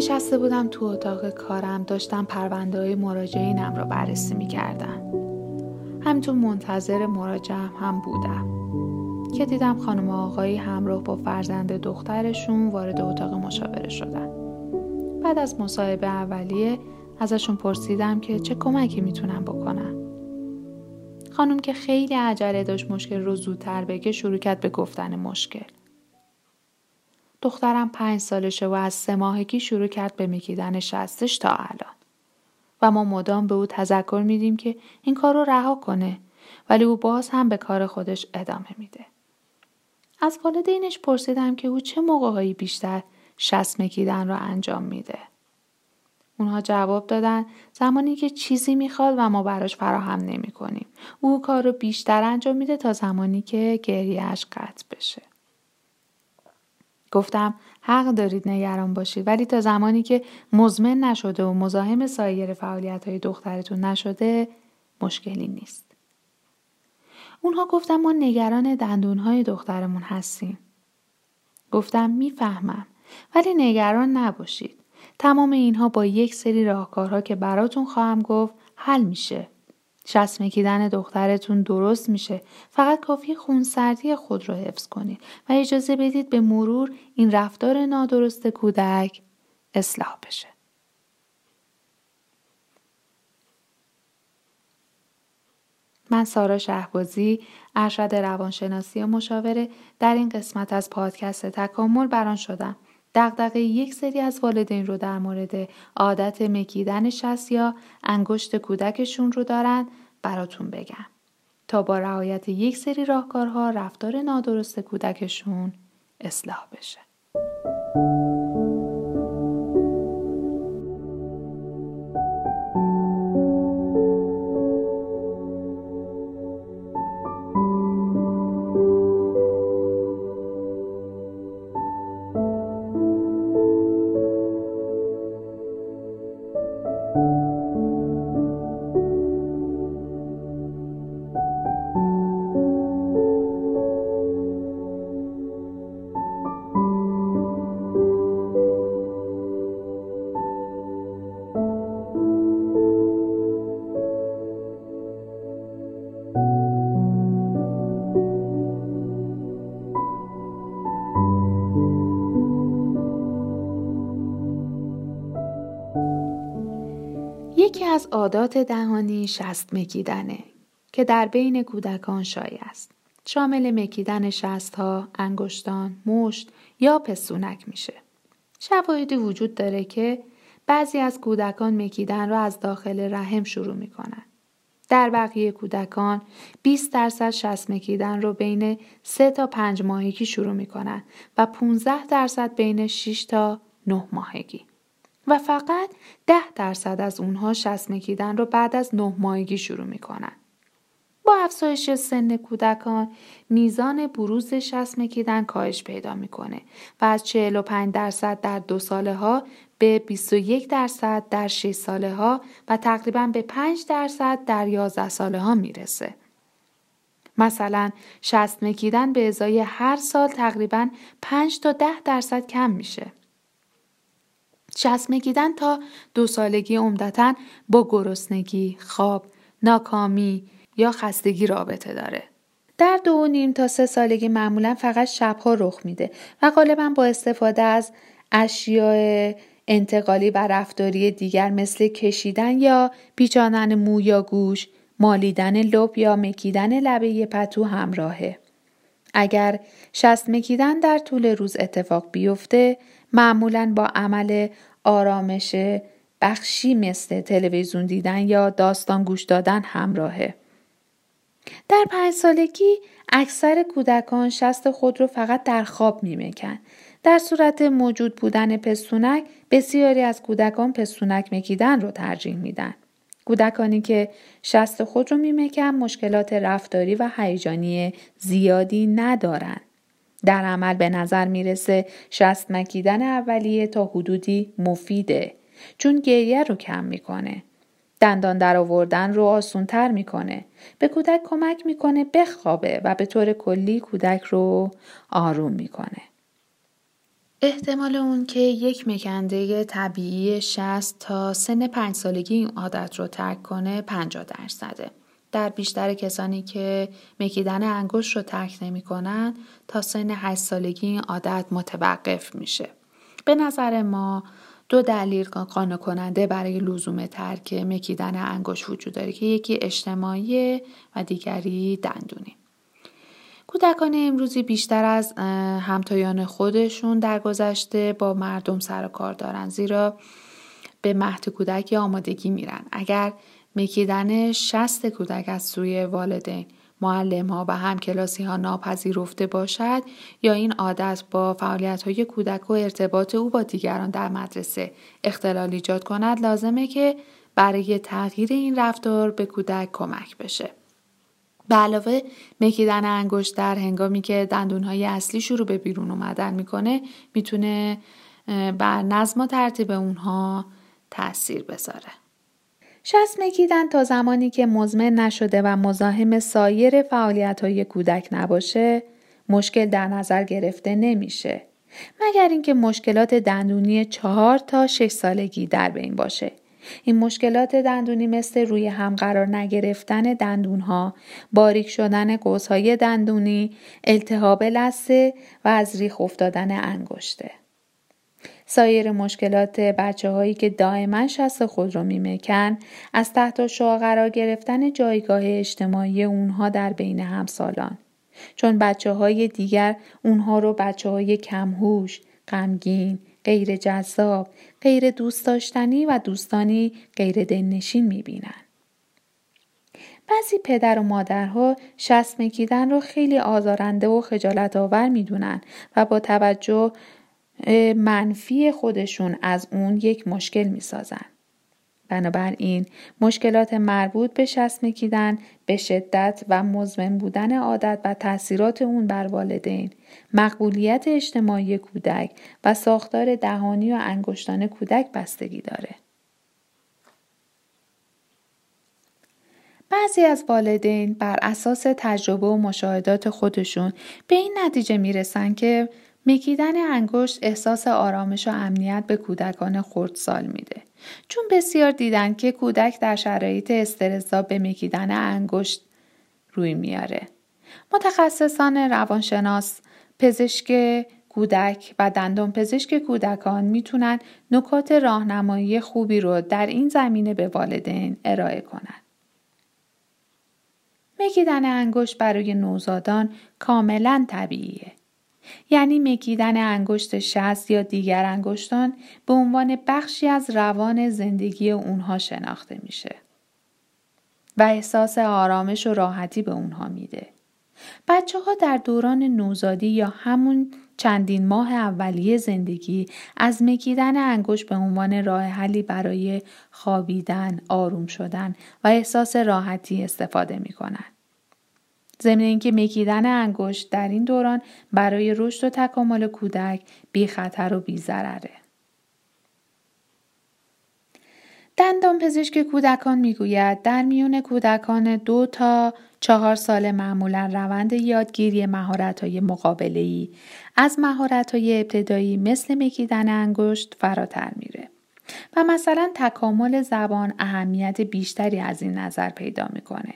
نشسته بودم تو اتاق کارم داشتم پرونده های مراجعینم رو بررسی می کردم. همینطور منتظر مراجعم هم بودم که دیدم خانم آقایی همراه با فرزند دخترشون وارد اتاق مشاوره شدن. بعد از مصاحبه اولیه ازشون پرسیدم که چه کمکی می‌تونم بکنم. خانم که خیلی عجله داشت مشکل رو زودتر بگه شروع کرد به گفتن مشکل. دخترم پنج سالشه و از سه ماهگی شروع کرد به میکیدن شستش تا الان. و ما مدام به او تذکر میدیم که این کار رو رها کنه ولی او باز هم به کار خودش ادامه میده. از والدینش پرسیدم که او چه موقعهایی بیشتر شست مکیدن را انجام میده. اونها جواب دادن زمانی که چیزی می‌خواد و ما براش فراهم نمی کنیم. او کار رو بیشتر انجام میده تا زمانی که گریهش قطع بشه. گفتم حق دارید نگران باشید ولی تا زمانی که مزمن نشده و مزاحم سایر فعالیت های دخترتون نشده مشکلی نیست. اونها گفتم ما نگران دندون های دخترمون هستیم. گفتم می‌فهمم ولی نگران نباشید. تمام اینها با یک سری راهکارها که براتون خواهم گفت حل میشه. شست مکیدن دخترتون درست میشه. فقط کافی خونسردی خود رو حفظ کنید و اجازه بدید به مرور این رفتار نادرست کودک اصلاح بشه. من سارا شهبازی ارشد روانشناسی و مشاوره در این قسمت از پادکست تکامل بران شدم. دقدقه یک سری از والدین رو در مورد عادت مکیدن شست یا انگشت کودکشون رو دارن براتون بگم تا با رعایت یک سری راهکارها رفتار نادرست کودکشون اصلاح بشه. از عادات دهانی شست مکیدنه که در بین کودکان شایع است. شامل مکیدن شست ها، انگشتان، مشت یا پستونک میشه. شواهدی وجود داره که بعضی از کودکان مکیدن را از داخل رحم شروع می‌کنن. در بقیه کودکان 20 درصد شست مکیدن رو بین 3 تا 5 ماهگی شروع می‌کنن و 15 درصد بین 6 تا 9 ماهگی. و فقط ده درصد از اونها شست رو بعد از نه ماهگی شروع می‌کنن. با افزایش سن کودکان میزان بروز شست کاهش پیدا می‌کنه و از 45 درصد در دو ساله ها به 21 درصد در 6 ساله ها و تقریبا به 5 درصد در 11 ساله ها می‌رسه. مثلا شست مکیدن به ازای هر سال تقریبا 5 تا 10 درصد کم میشه. چسمگیدن تا دو سالگی عمدتا با گرسنگی، خواب، ناکامی یا خستگی رابطه داره. در دو و نیم تا سه سالگی معمولا فقط شبها رخ میده و غالبا با استفاده از اشیاء انتقالی و رفتاری دیگر مثل کشیدن یا پیچاندن مو یا گوش، مالیدن لب یا مکیدن لبه پتو همراهه. اگر شست مکیدن در طول روز اتفاق بیفته معمولا با عمل آرامش بخشی مثل تلویزیون دیدن یا داستان گوش دادن همراهه. در پنج سالگی اکثر کودکان شست خود رو فقط در خواب میمکن. در صورت موجود بودن پستونک بسیاری از کودکان پستونک مکیدن رو ترجیح میدن. کودکانی که شست خود رو میمکن مشکلات رفتاری و هیجانی زیادی ندارند. در عمل به نظر می‌رسه شست مکیدن اولیه تا حدودی مفیده چون گریه رو کم می‌کنه. دندان در آوردن رو آسون تر می‌کنه. به کودک کمک می‌کنه بخوابه و به طور کلی کودک رو آروم می‌کنه. احتمال اون که یک مکنده طبیعی 60 تا سن 5 سالگی این عادت رو ترک کنه 50 درصده. در بیشتر کسانی که مکیدن انگشت رو ترک نمی کنن تا سن 8 سالگی این عادت متوقف میشه. به نظر ما دو دلیل قانع کننده برای لزوم ترک مکیدن انگشت وجود داره که یکی اجتماعی و دیگری دندونی. کودکان امروزی بیشتر از همتایان خودشون در گذشته با مردم سر و کار دارن زیرا به مهد کودک آمادگی میرن اگر مکیدن شست کودک از سوی والدین معلم ها و همکلاسی ها ناپذیرفته باشد یا این عادت با فعالیت های کودک و ارتباط او با دیگران در مدرسه اختلال ایجاد کند لازمه که برای تغییر این رفتار به کودک کمک بشه. به علاوه مکیدن انگشت در هنگامی که دندونهای اصلی شروع به بیرون اومدن می‌کنه می‌تونه بر نظم و ترتیب اونها تاثیر بذاره. شست مکیدن تا زمانی که مزمن نشده و مزاحم سایر فعالیت های کودک نباشه مشکل در نظر گرفته نمیشه. مگر اینکه مشکلات دندونی چهار تا شش سالگی در بین باشه. این مشکلات دندونی مثل روی هم قرار نگرفتن دندونها، باریک شدن گوزهای دندونی، التهاب لثه و از ریخ افتادن انگشته. سایر مشکلات بچه هایی که دائما شست خود را میمکن از تحت شعا قرار گرفتن جایگاه اجتماعی اونها در بین همسالان. چون بچه های دیگر اونها رو بچه های کمهوش، غمگین، غیر جذاب، غیر دوست داشتنی و دوستانی غیر دلنشین می‌بینن. بعضی پدر و مادرها شست مکیدن رو خیلی آزارنده و خجالت آور می‌دونن و با توجه منفی خودشون از اون یک مشکل می‌سازن. بنابراین مشکلات مربوط به شست مکیدن به شدت و مزمن بودن عادت و تاثیرات اون بر والدین مقبولیت اجتماعی کودک و ساختار دهانی و انگشتان کودک بستگی داره. بعضی از والدین بر اساس تجربه و مشاهدات خودشون به این نتیجه می‌رسن که مکیدن انگشت احساس آرامش و امنیت به کودکان خردسال میده. چون بسیار دیدن که کودک در شرایط استرزا به مکیدن انگشت روی میاره. متخصصان روانشناس، پزشک کودک و دندان پزشک کودکان می‌تونن نکات راهنمایی خوبی رو در این زمینه به والدین ارائه کنند. مکیدن انگشت برای نوزادان کاملا طبیعیه. یعنی مکیدن انگشت شست یا دیگر انگشتان به عنوان بخشی از روان زندگی اونها شناخته میشه و احساس آرامش و راحتی به اونها میده. بچه ها در دوران نوزادی یا همون چندین ماه اولیه زندگی از مکیدن انگشت به عنوان راه حلی برای خوابیدن، آروم شدن و احساس راحتی استفاده می ضمن اینکه مکیدن انگشت در این دوران برای رشد و تکامل کودک بی خطر و بی ضرره. دندان پزشک کودکان می‌گوید در میون کودکان دو تا چهار سال معمولا روند یادگیری مهارت های مقابله ای از مهارت های ابتدایی مثل مکیدن انگشت فراتر میره و مثلا تکامل زبان اهمیت بیشتری از این نظر پیدا می‌کنه.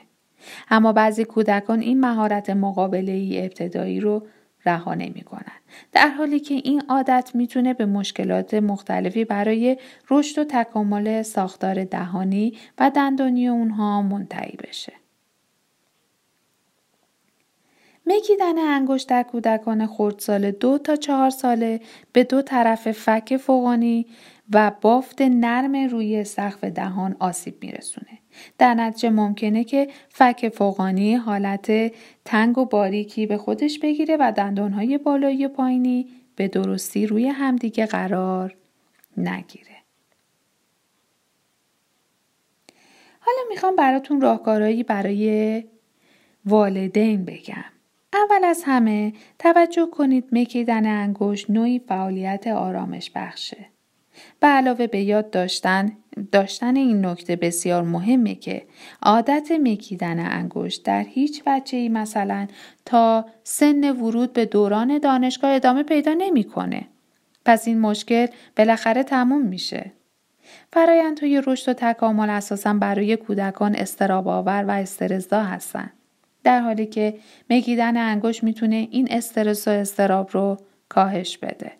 اما بعضی کودکان این مهارت مقابله ای ابتدایی رو رها نمی کنن. در حالی که این عادت می‌تونه به مشکلات مختلفی برای رشد و تکامل ساختار دهانی و دندانی اونها منتهی بشه. مکیدن انگشت در کودکان خردسال دو تا چهار ساله به دو طرف فک فوقانی و بافت نرم روی سقف دهان آسیب میرسونه. در نتیجه ممکنه که فک فوقانی حالت تنگ و باریکی به خودش بگیره و دندانهای بالایی و پایینی به درستی روی همدیگه قرار نگیره. حالا می‌خوام براتون راهکارهایی برای والدین بگم. اول از همه توجه کنید مکیدن انگشت نوعی فعالیت آرامش بخشه. به علاوه به یاد داشتن داشتن این نکته بسیار مهمه که عادت مکیدن انگشت در هیچ بچه ای مثلا تا سن ورود به دوران دانشگاه ادامه پیدا نمی‌کنه. پس این مشکل بالاخره تموم میشه. فرایندهای رشد و تکامل اساسا برای کودکان استراب آور و استرزا هستند. در حالی که مگیدن انگشت می‌تونه این استرس و استراب رو کاهش بده.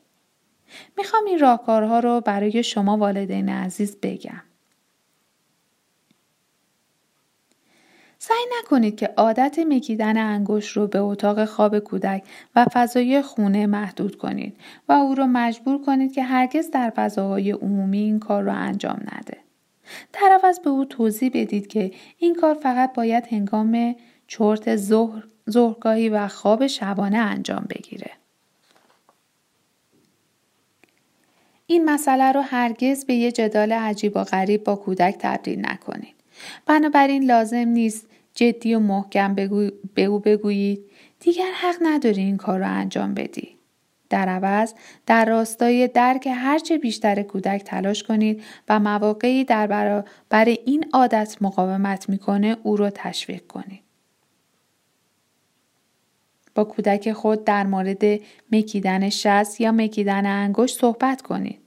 می‌خوام این راهکارها رو برای شما والدین عزیز بگم. سعی نکنید که عادت مکیدن انگشت رو به اتاق خواب کودک و فضای خونه محدود کنید و او را مجبور کنید که هرگز در فضاهای عمومی این کار را انجام نده. در عوض به او توضیح بدید که این کار فقط باید هنگام چرت ظهر، ظهرگاهی و خواب شبانه انجام بگیره. این مسئله رو هرگز به یه جدال عجیب و غریب با کودک تبدیل نکنید. بنابراین لازم نیست جدی و محکم. به او بگویید دیگر حق نداری این کار را انجام بدی. در عوض در راستای درک هرچه بیشتر کودک تلاش کنید و مواقعی در برابر این عادت مقاومت می‌کنه او را تشویق کنید. با کودک خود در مورد مکیدن شست یا مکیدن انگشت صحبت کنید.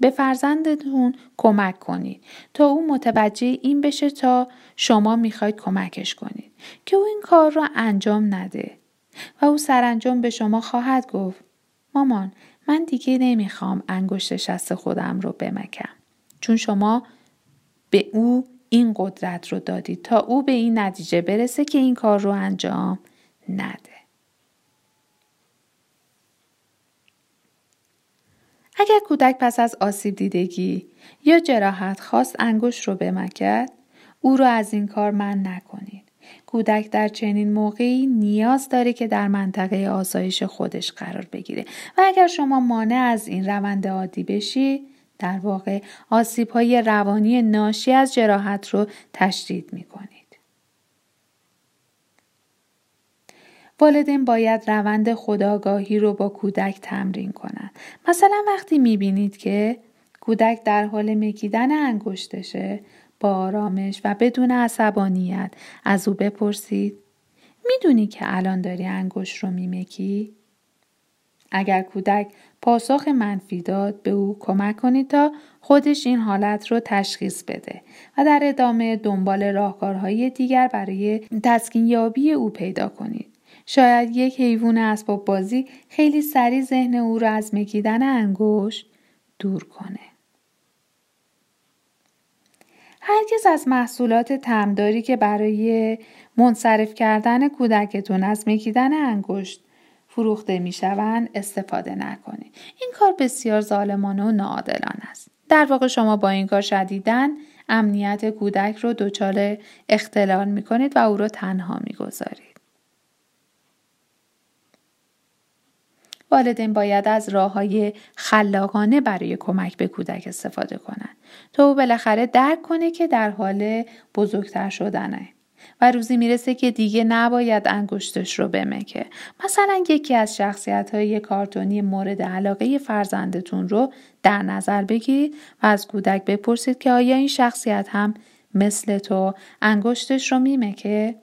به فرزندتون کمک کنید. تا او متوجه این بشه تا شما می‌خواید کمکش کنید. که او این کار را انجام نده. و او سرانجام به شما خواهد گفت مامان من دیگه نمی‌خوام انگشت شست خودم رو بمکم. چون شما به او این قدرت رو دادید. تا او به این نتیجه برسه که این کار رو انجام نده. اگر کودک پس از آسیب دیدگی یا جراحت خواست انگشت رو بمکد او را از این کار من نکنید. کودک در چنین موقعی نیاز داره که در منطقه آسایش خودش قرار بگیره. و اگر شما مانع از این روند عادی بشی در واقع آسیب های روانی ناشی از جراحت رو تشدید می والدین باید روند خداگاهی رو با کودک تمرین کنند. مثلا وقتی می‌بینید که کودک در حال مکیدن انگشتشه با آرامش و بدون عصبانیت از او بپرسید می‌دونی که الان داری انگشت رو میمکی؟ اگر کودک پاسخ منفی داد به او کمک کنید تا خودش این حالت رو تشخیص بده و در ادامه دنبال راهکارهای دیگر برای تسکین یابی او پیدا کنید. شاید یک حیوان اسباب بازی خیلی سریع ذهن او را از مکیدن انگشت دور کنه. هرگز از محصولات تمداری که برای منصرف کردن کودکتون از مکیدن انگشت فروخته می شوند استفاده نکنید. این کار بسیار ظالمانه و ناعادلانه است. در واقع شما با این کار شدیدن امنیت کودک رو دچار اختلال می کنید و او را تنها می والدین باید از راه های خلاقانه برای کمک به کودک استفاده کنند. تا او بالاخره درک کنه که در حال بزرگتر شدنه. و روزی می‌رسه که دیگه نباید انگشتش رو بمکه. مثلا یکی از شخصیت های کارتونی مورد علاقه فرزندتون رو در نظر بگیرید و از کودک بپرسید که آیا این شخصیت هم مثل تو انگشتش رو میمکه؟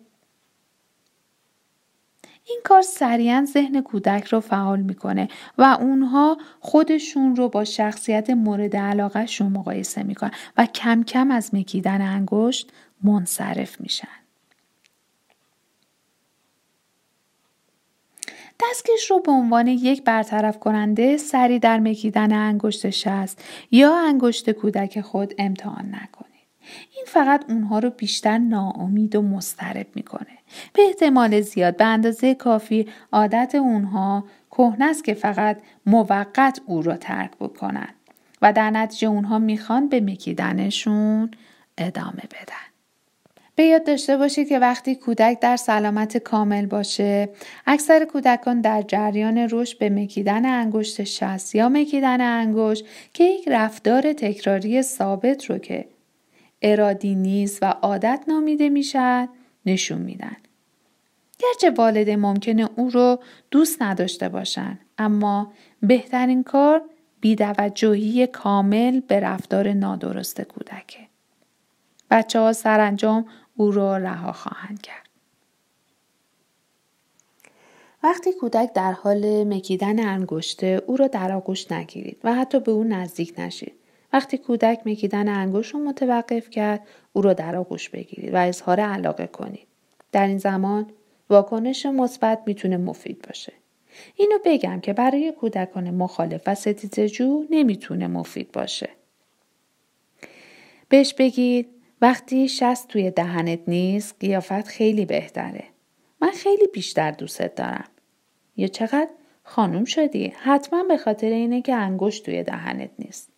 این کار سریعا ذهن کودک رو فعال می‌کنه و اونها خودشون رو با شخصیت مورد علاقهشون مقایسه می‌کنن و کم کم از مکیدن انگشت منصرف میشن. دستکش رو به عنوان یک برطرف کننده سری در مکیدن انگشت شست یا انگشت کودک خود امتحان نکنید. این فقط اونها رو بیشتر ناامید و مسترب می‌کنه. به احتمال زیاد به اندازه کافی عادت اونها کهنه است که فقط موقت او را ترک بکنن و در نتیجه اونها می‌خوان به مکیدنشون ادامه بدن. به یاد داشته باشید که وقتی کودک در سلامت کامل باشه اکثر کودکان در جریان رشد به مکیدن انگشت شست یا مکیدن انگشت که یک رفتار تکراری ثابت رو که ارادی نیست و عادت نامیده می‌شد نشون میدن. گرچه والده ممکنه او رو دوست نداشته باشن اما بهترین کار بیدوجهی کامل به رفتار نادرست کودکه. بچه ها سرانجام او را رها خواهند کرد. وقتی کودک در حال مکیدن انگشته او را در آغوش نگیرید و حتی به او نزدیک نشید. وقتی کودک مکیدن انگشت رو متوقف کرد او را در آغوش بگیرید و اظهار علاقه کنید. در این زمان واکنش مثبت می‌تونه مفید باشه. اینو بگم که برای کودکان مخالف و ستیزجو نمی‌تونه مفید باشه. بهش بگید وقتی شست توی دهنت نیست قیافت خیلی بهتره. من خیلی بیشتر دوستت دارم. یا چقدر خانم شدی؟ حتما به خاطر اینه که انگشت توی دهنت نیست.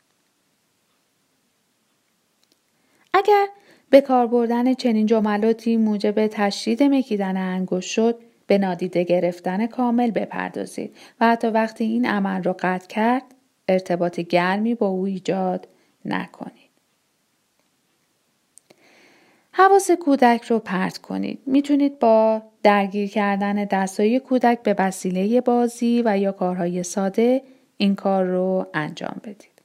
اگر به کار بردن چنین جملاتی موجب تشدید مکیدن انگشت شد به نادیده گرفتن کامل بپردازید و حتی وقتی این عمل را قطع کرد ارتباط گرمی با او ایجاد نکنید. حواس کودک رو پرت کنید. می‌تونید با درگیر کردن دستای کودک به وسیله بازی و یا کارهای ساده این کار رو انجام بدید.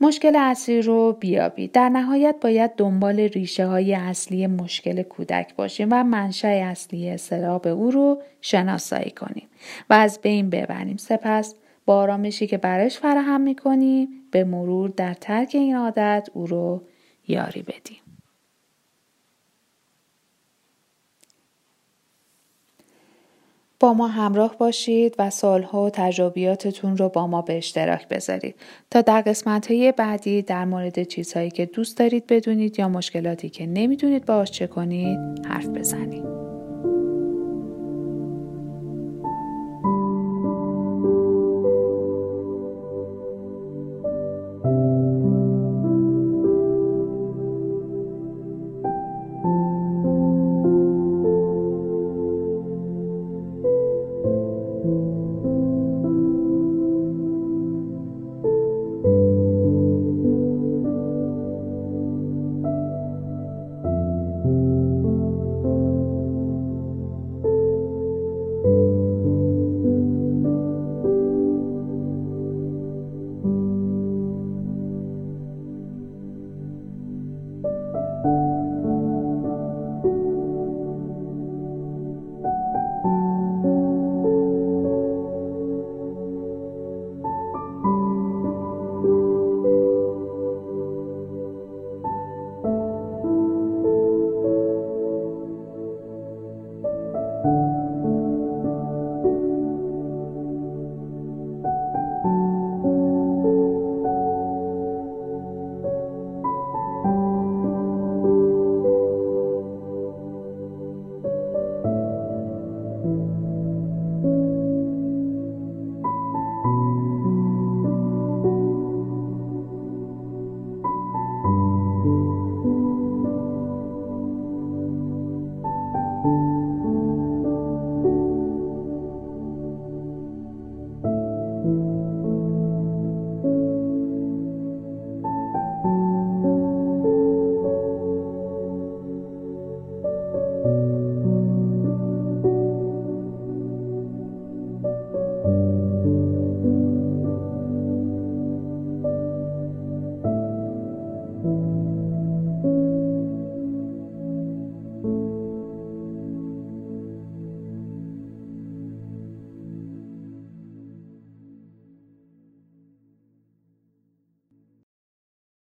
مشکل اصلی رو بیابید. در نهایت باید دنبال ریشه های اصلی مشکل کودک باشیم و منشأ اصلی استراب او رو شناسایی کنیم و از بین ببریم. سپس با آرامشی که برش فراهم می‌کنیم به مرور در ترک این عادت او رو یاری بدیم. با ما همراه باشید و سالها و تجربیاتتون رو با ما به اشتراک بذارید تا در قسمت های بعدی در مورد چیزهایی که دوست دارید بدونید یا مشکلاتی که نمی‌دونید باش چه کنید حرف بزنید.